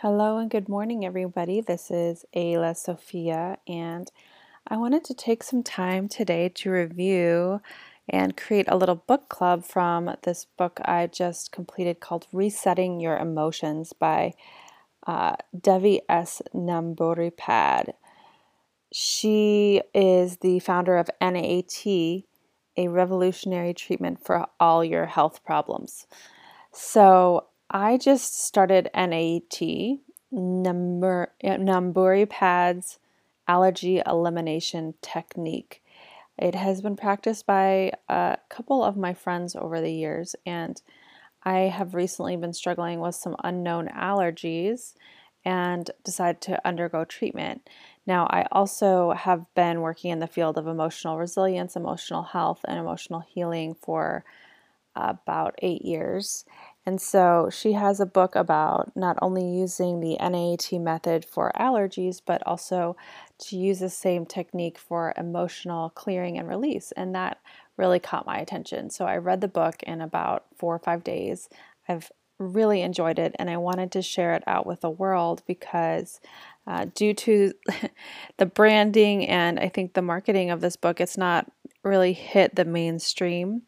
Hello and good morning, everybody. This is Ayla Sophia, and I wanted to take some time today to review and create a little book club from this book I just completed called Resetting Your Emotions by uh, Devi S. Nambudripad. She is the founder of NAET, a revolutionary treatment for all your health problems. So, I just started NAET, number, uh, Nambudripad's allergy elimination technique. It has been practiced by a couple of my friends over the years, and I have recently been struggling with some unknown allergies and decided to undergo treatment. Now, I also have been working in the field of emotional resilience, emotional health, and emotional healing for about eight years. And so she has a book about not only using the NAET method for allergies, but also to use the same technique for emotional clearing and release. And that really caught my attention. So I read the book in about four or five days. I've really enjoyed it and I wanted to share it out with the world because uh, due to the branding and I think the marketing of this book, it's not really hit the mainstream.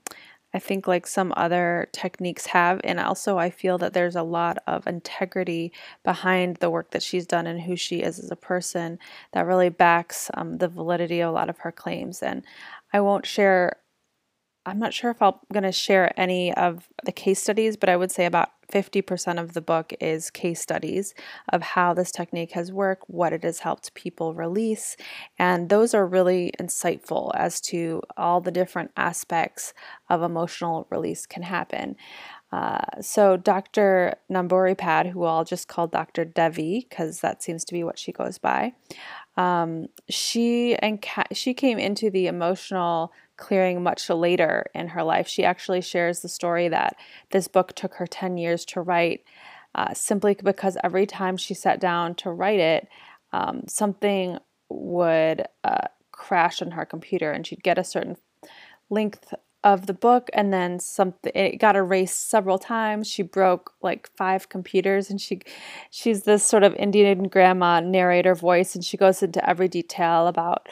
I think like some other techniques have. And also, I feel that there's a lot of integrity behind the work that she's done and who she is as a person that really backs um, the validity of a lot of her claims. And I won't share I'm not sure if I'm going to share any of the case studies, but I would say about 50% of the book is case studies of how this technique has worked, what it has helped people release, and those are really insightful as to all the different aspects of emotional release can happen. Uh, so Dr. Nambudripad, who I'll just call Dr. Devi because that seems to be what she goes by, um, she and she came into the emotional clearing much later in her life. She actually shares the story that this book took her 10 years to write uh, simply because every time she sat down to write it, um, something would uh, crash on her computer and she'd get a certain length of the book and then something it got erased several times she broke like five computers and she she's this sort of indian grandma narrator voice and she goes into every detail about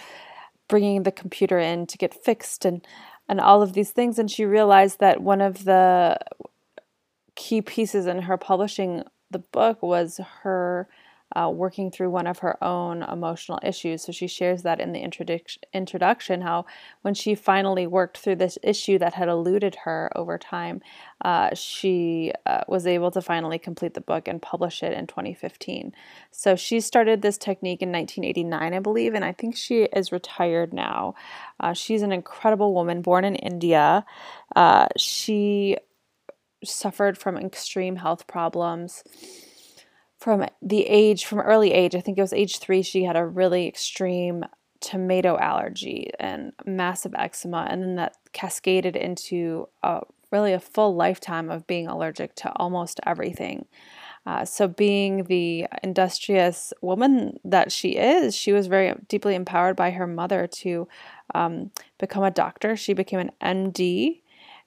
bringing the computer in to get fixed and and all of these things. And she realized that one of the key pieces in her publishing the book was her uh, working through one of her own emotional issues. So she shares that in the introduction, how when she finally worked through this issue that had eluded her over time, uh, she uh, was able to finally complete the book and publish it in 2015. So she started this technique in 1989, I believe, and I think she is retired now. Uh, she's an incredible woman born in India. Uh, she suffered from extreme health problems from the age from early age i think it was age three she had a really extreme tomato allergy and massive eczema and then that cascaded into a, really a full lifetime of being allergic to almost everything. Uh, so being the industrious woman that she is she was very deeply empowered by her mother to um, become a doctor. She became an md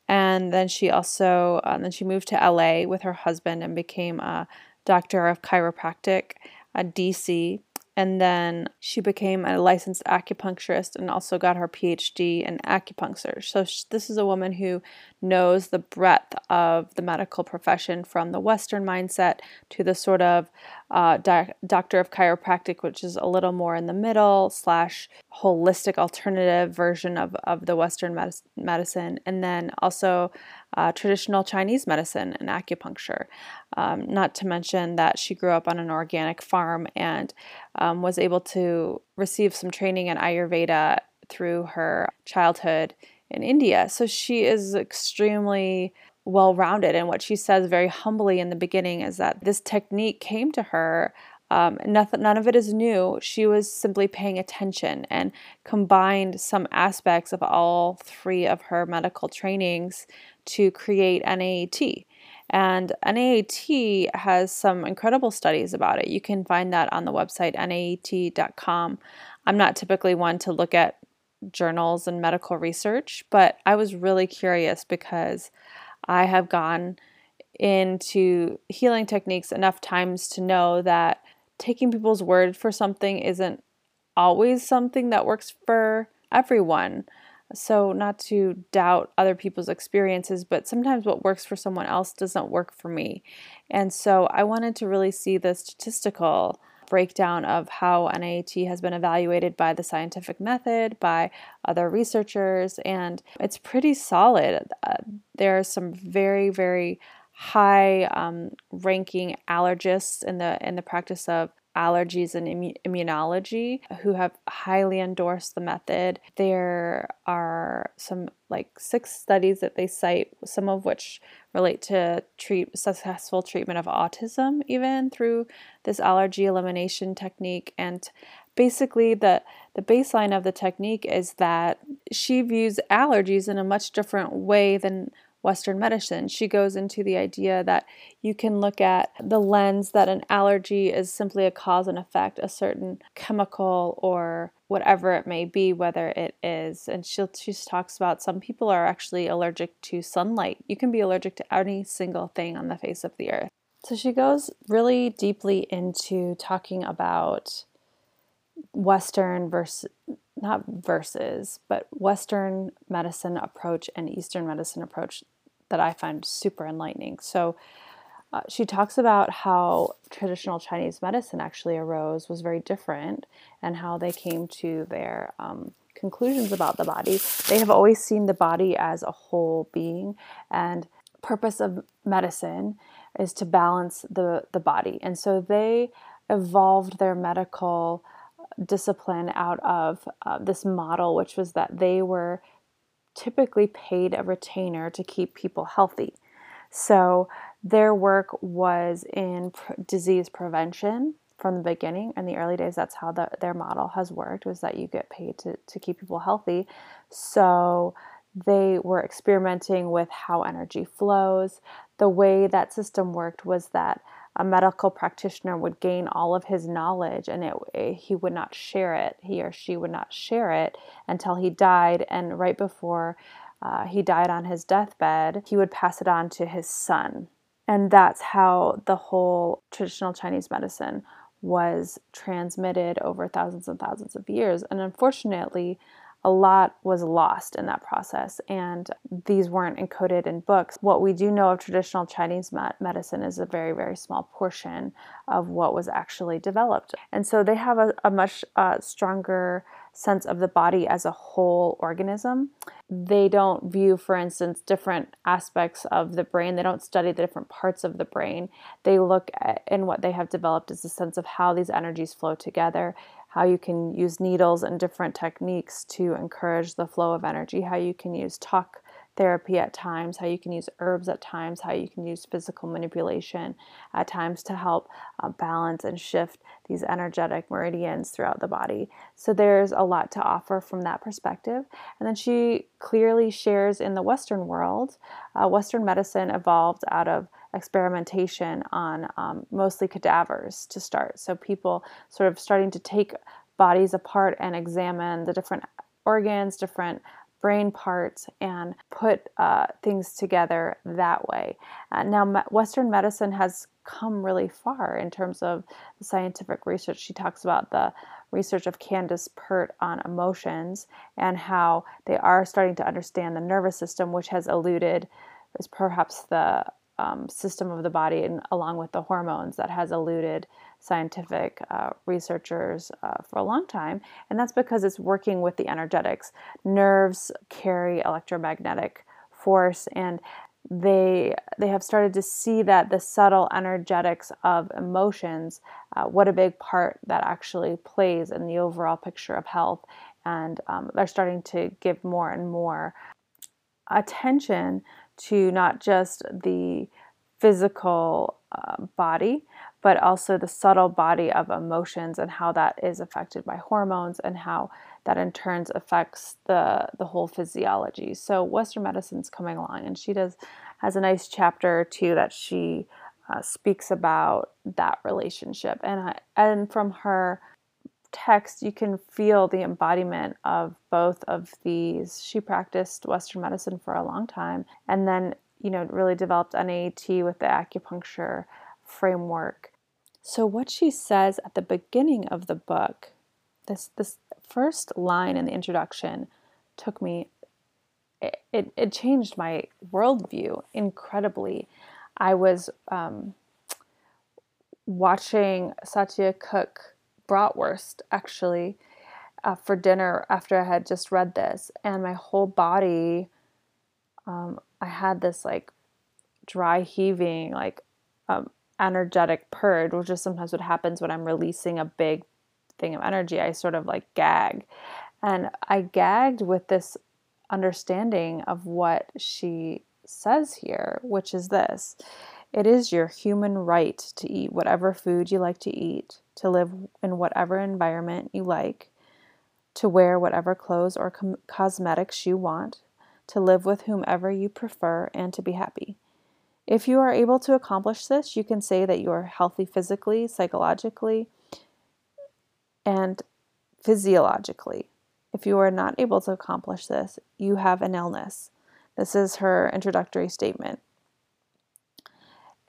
and then she also uh, then she moved to la with her husband and became a doctor of chiropractic at DC. And then she became a licensed acupuncturist and also got her PhD in acupuncture. So, this is a woman who knows the breadth of the medical profession from the Western mindset to the sort of uh, doc- doctor of chiropractic, which is a little more in the middle, slash holistic alternative version of, of the Western med- medicine. And then also uh, traditional Chinese medicine and acupuncture. Um, not to mention that she grew up on an organic farm and um, was able to receive some training in Ayurveda through her childhood in India. So she is extremely well rounded. And what she says very humbly in the beginning is that this technique came to her um, nothing, none of it is new. She was simply paying attention and combined some aspects of all three of her medical trainings to create NAET. And NAET has some incredible studies about it. You can find that on the website naet.com. I'm not typically one to look at journals and medical research, but I was really curious because I have gone into healing techniques enough times to know that taking people's word for something isn't always something that works for everyone. So, not to doubt other people's experiences, but sometimes what works for someone else doesn't work for me. And so, I wanted to really see the statistical breakdown of how NAET has been evaluated by the scientific method, by other researchers, and it's pretty solid. Uh, there are some very, very high um, ranking allergists in the in the practice of allergies and immunology who have highly endorsed the method. There are some like six studies that they cite, some of which relate to treat successful treatment of autism even through this allergy elimination technique and basically the the baseline of the technique is that she views allergies in a much different way than Western medicine. She goes into the idea that you can look at the lens that an allergy is simply a cause and effect, a certain chemical or whatever it may be, whether it is. And she she talks about some people are actually allergic to sunlight. You can be allergic to any single thing on the face of the earth. So she goes really deeply into talking about Western versus not versus, but Western medicine approach and Eastern medicine approach that I find super enlightening. So uh, she talks about how traditional Chinese medicine actually arose, was very different, and how they came to their um, conclusions about the body. They have always seen the body as a whole being, and purpose of medicine is to balance the, the body. And so they evolved their medical discipline out of uh, this model, which was that they were typically paid a retainer to keep people healthy. So their work was in disease prevention from the beginning. In the early days, that's how the, their model has worked, was that you get paid to, to keep people healthy. So they were experimenting with how energy flows. The way that system worked was that a medical practitioner would gain all of his knowledge and it, eh, he would not share it, he or she would not share it until he died. And right before uh, he died on his deathbed, he would pass it on to his son. And that's how the whole traditional Chinese medicine was transmitted over thousands and thousands of years. And unfortunately, a lot was lost in that process, and these weren't encoded in books. What we do know of traditional Chinese medicine is a very, very small portion of what was actually developed. And so they have a, a much uh, stronger sense of the body as a whole organism. They don't view, for instance, different aspects of the brain. They don't study the different parts of the brain. They look at, and what they have developed is a sense of how these energies flow together how you can use needles and different techniques to encourage the flow of energy, how you can use talk therapy at times, how you can use herbs at times, how you can use physical manipulation at times to help uh, balance and shift these energetic meridians throughout the body. So there's a lot to offer from that perspective. And then she clearly shares in the Western world, uh, Western medicine evolved out of experimentation on um, mostly cadavers to start. So people sort of starting to take bodies apart and examine the different organs, different brain parts, and put uh, things together that way. Uh, now, Western medicine has come really far in terms of scientific research. She talks about the research of Candace Pert on emotions and how they are starting to understand the nervous system, which has eluded is perhaps the um, system of the body and along with the hormones that has eluded scientific uh, researchers uh, for a long time. And that's because it's working with the energetics. Nerves carry electromagnetic force and they they have started to see that the subtle energetics of emotions uh, what a big part that actually plays in the overall picture of health. And um, they're starting to give more and more attention to not just the physical uh, body, but also the subtle body of emotions and how that is affected by hormones and how that in turn affects the the whole physiology. So Western medicine's coming along, and she does has a nice chapter too that she uh, speaks about that relationship, and I, and from her text, you can feel the embodiment of both of these. She practiced Western medicine for a long time, and then you know, really developed NAET with the acupuncture framework. So what she says at the beginning of the book, this this first line in the introduction took me it, it, it changed my worldview incredibly. I was um, watching Satya cook bratwurst actually uh, for dinner after I had just read this, and my whole body, um, I had this like dry heaving, like um, energetic purge, which is sometimes what happens when I'm releasing a big thing of energy. I sort of like gag, and I gagged with this understanding of what she says here, which is this. It is your human right to eat whatever food you like to eat, to live in whatever environment you like, to wear whatever clothes or com- cosmetics you want, to live with whomever you prefer, and to be happy. If you are able to accomplish this, you can say that you are healthy physically, psychologically, and physiologically. If you are not able to accomplish this, you have an illness. This is her introductory statement.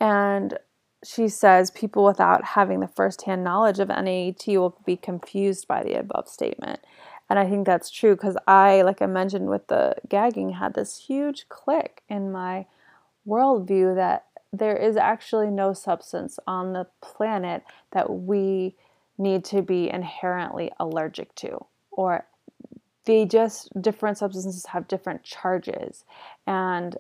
And she says people without having the firsthand knowledge of NAET will be confused by the above statement. And I think that's true because I, like I mentioned with the gagging, had this huge click in my worldview that there is actually no substance on the planet that we need to be inherently allergic to. Or they just, different substances have different charges. And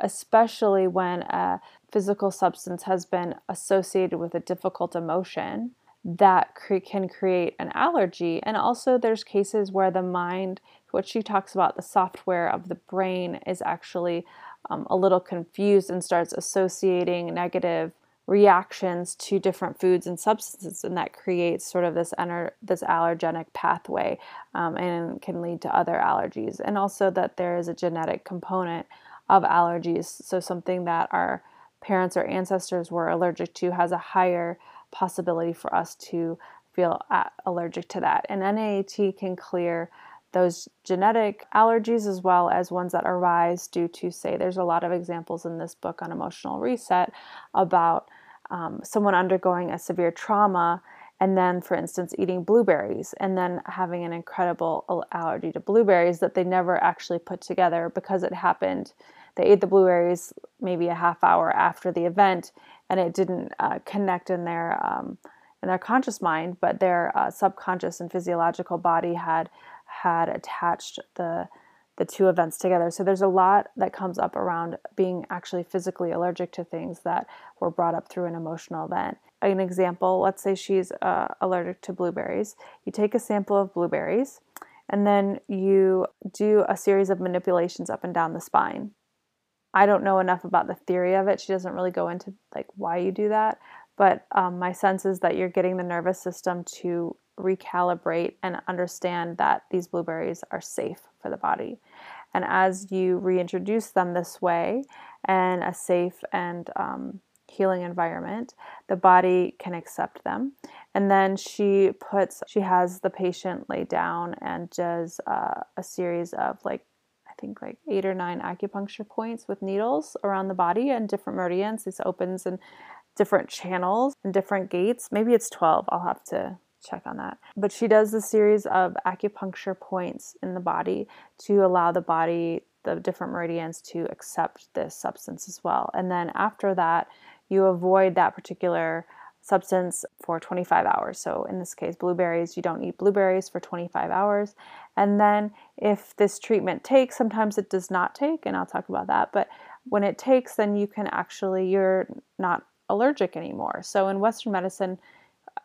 especially when a physical substance has been associated with a difficult emotion that cre- can create an allergy. And also, there's cases where the mind, what she talks about, the software of the brain is actually um, a little confused and starts associating negative reactions to different foods and substances, and that creates sort of this ener- this allergenic pathway, um, and can lead to other allergies. And also that there is a genetic component of allergies. So something that our parents or ancestors were allergic to has a higher possibility for us to feel allergic to that. And NAET can clear those genetic allergies as well as ones that arise due to, say, there's a lot of examples in this book on emotional reset about um, someone undergoing a severe trauma and then, for instance, eating blueberries and then having an incredible allergy to blueberries that they never actually put together because it happened they ate the blueberries maybe a half hour after the event, and it didn't uh, connect in their um, in their conscious mind, but their uh, subconscious and physiological body had had attached the the two events together. So there's a lot that comes up around being actually physically allergic to things that were brought up through an emotional event. An example, let's say she's uh, allergic to blueberries. You take a sample of blueberries and then you do a series of manipulations up and down the spine. I don't know enough about the theory of it. She doesn't really go into like why you do that, but um, my sense is that you're getting the nervous system to recalibrate and understand that these blueberries are safe for the body. And as you reintroduce them this way and a safe and um, healing environment, the body can accept them. And then she puts, she has the patient lay down and does uh, a series of like I think like eight or nine acupuncture points with needles around the body and different meridians. This opens in different channels and different gates. Maybe it's 12. I'll have to check on that. But she does a series of acupuncture points in the body to allow the body, the different meridians, to accept this substance as well. And then after that, you avoid that particular substance for 25 hours. So in this case, blueberries, you don't eat blueberries for 25 hours. And then if this treatment takes, sometimes it does not take, and I'll talk about that, but when it takes, then you can actually, you're not allergic anymore. So in Western medicine,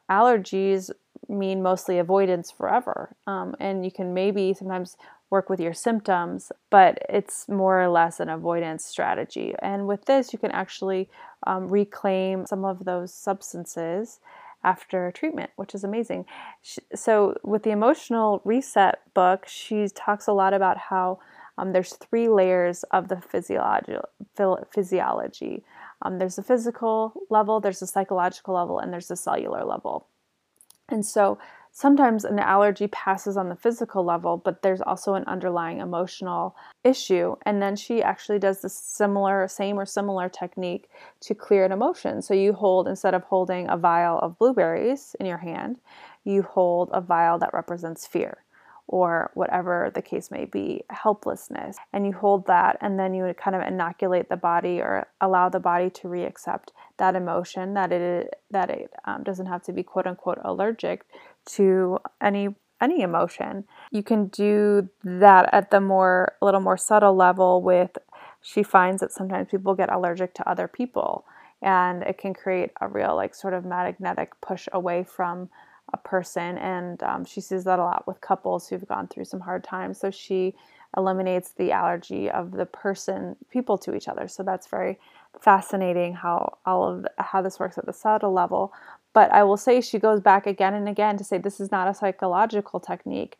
allergies mean mostly avoidance forever. Um, and you can maybe sometimes work with your symptoms, but it's more or less an avoidance strategy. And with this, you can actually um, reclaim some of those substances after treatment, which is amazing. So, with the emotional reset book, she talks a lot about how um, there's three layers of the physiology. physiology. Um, there's the physical level, there's the psychological level, and there's the cellular level. And so, sometimes an allergy passes on the physical level, but there's also an underlying emotional issue. And then she actually does the similar, same or similar technique to clear an emotion. So you hold, instead of holding a vial of blueberries in your hand, you hold a vial that represents fear or whatever the case may be, helplessness. And you hold that and then you kind of inoculate the body or allow the body to reaccept that emotion that it that it um, doesn't have to be quote unquote allergic to any any emotion. You can do that at the more a little more subtle level with she finds that sometimes people get allergic to other people and it can create a real like sort of magnetic push away from a person. And um, she sees that a lot with couples who've gone through some hard times. So she eliminates the allergy of the person, people to each other. So that's very fascinating how all of how this works at the subtle level. But I will say she goes back again and again to say this is not a psychological technique.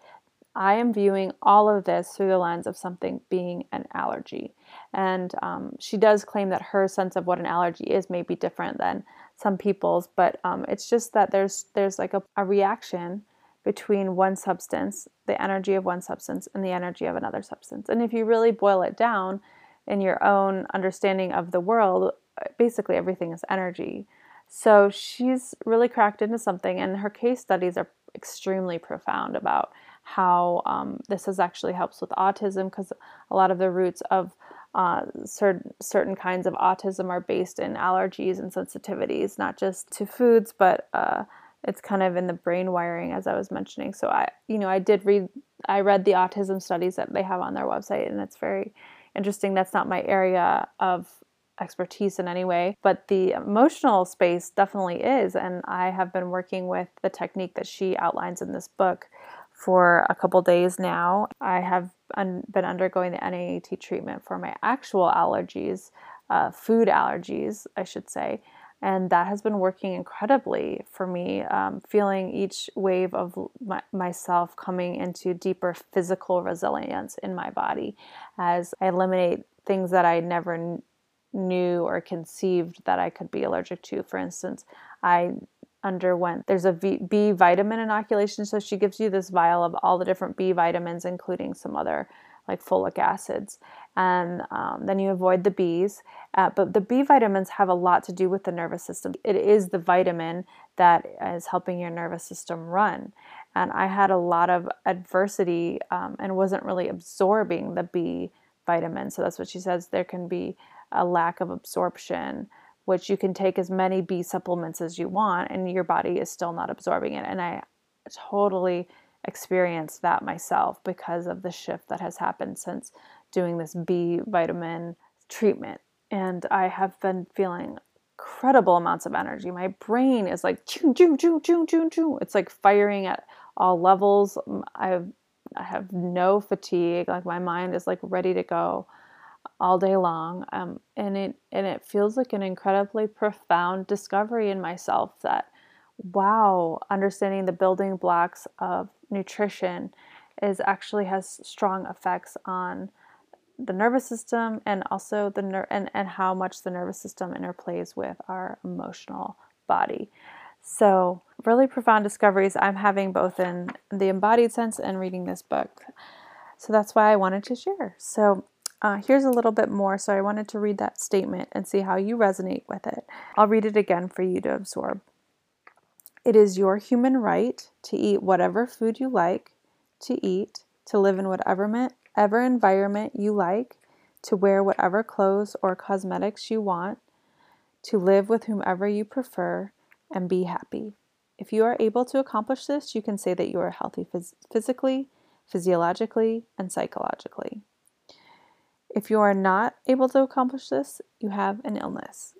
I am viewing all of this through the lens of something being an allergy. And um, she does claim that her sense of what an allergy is may be different than some people's, but um, it's just that there's there's like a, a reaction between one substance, the energy of one substance, and the energy of another substance. And if you really boil it down in your own understanding of the world, basically everything is energy. So she's really cracked into something, and her case studies are extremely profound about how um, this has actually helps with autism because a lot of the roots of uh, certain certain kinds of autism are based in allergies and sensitivities, not just to foods, but uh, it's kind of in the brain wiring, as I was mentioning. So I, you know, I did read, I read the autism studies that they have on their website, and it's very interesting. That's not my area of expertise in any way, but the emotional space definitely is. And I have been working with the technique that she outlines in this book for a couple days now. I have un- been undergoing the NAET treatment for my actual allergies, uh, food allergies, I should say. And that has been working incredibly for me, um, feeling each wave of my, myself coming into deeper physical resilience in my body as I eliminate things that I never knew or conceived that I could be allergic to. For instance, I underwent there's a B vitamin inoculation so she gives you this vial of all the different B vitamins including some other like folic acids. And um, then you avoid the B's. Uh, but the B vitamins have a lot to do with the nervous system. It is the vitamin that is helping your nervous system run. And I had a lot of adversity um, and wasn't really absorbing the B vitamin. So that's what she says. There can be a lack of absorption which you can take as many B supplements as you want, and your body is still not absorbing it. And I totally experienced that myself because of the shift that has happened since doing this B vitamin treatment. And I have been feeling incredible amounts of energy. My brain is like choo choo choo choo choo. It's like firing at all levels. I have I have no fatigue. Like my mind is like ready to go all day long um, and it and it feels like an incredibly profound discovery in myself that wow understanding the building blocks of nutrition is actually has strong effects on the nervous system and also the ner- and, and how much the nervous system interplays with our emotional body. So really profound discoveries i'm having both in the embodied sense and reading this book. So that's why i wanted to share. So uh, here's a little bit more, so I wanted to read that statement and see how you resonate with it. I'll read it again for you to absorb. It is your human right to eat whatever food you like to eat, to live in whatever ever environment you like, to wear whatever clothes or cosmetics you want, to live with whomever you prefer, and be happy. If you are able to accomplish this, you can say that you are healthy phys- physically, physiologically, and psychologically. If you are not able to accomplish this, you have an illness.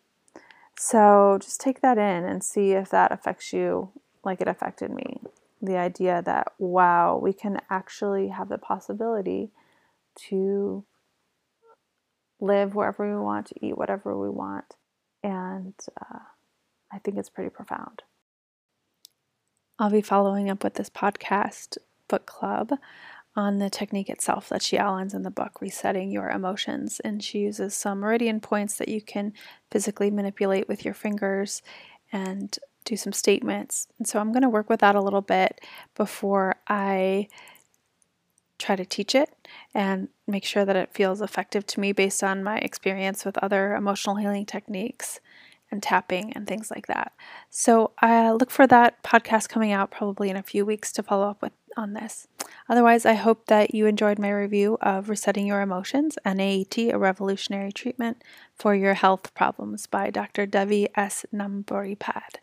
So just take that in and see if that affects you like it affected me. The idea that, wow, we can actually have the possibility to live wherever we want, to eat whatever we want. And uh, I think it's pretty profound. I'll be following up with this podcast book club on the technique itself that she outlines in the book, Resetting Your Emotions. And she uses some meridian points that you can physically manipulate with your fingers and do some statements. And so I'm going to work with that a little bit before I try to teach it and make sure that it feels effective to me based on my experience with other emotional healing techniques and tapping and things like that. So I look for that podcast coming out probably in a few weeks to follow up with on this. Otherwise, I hope that you enjoyed my review of Resetting Your Emotions, NAET, a revolutionary treatment for your health problems by Dr. Devi S. Nambudripad.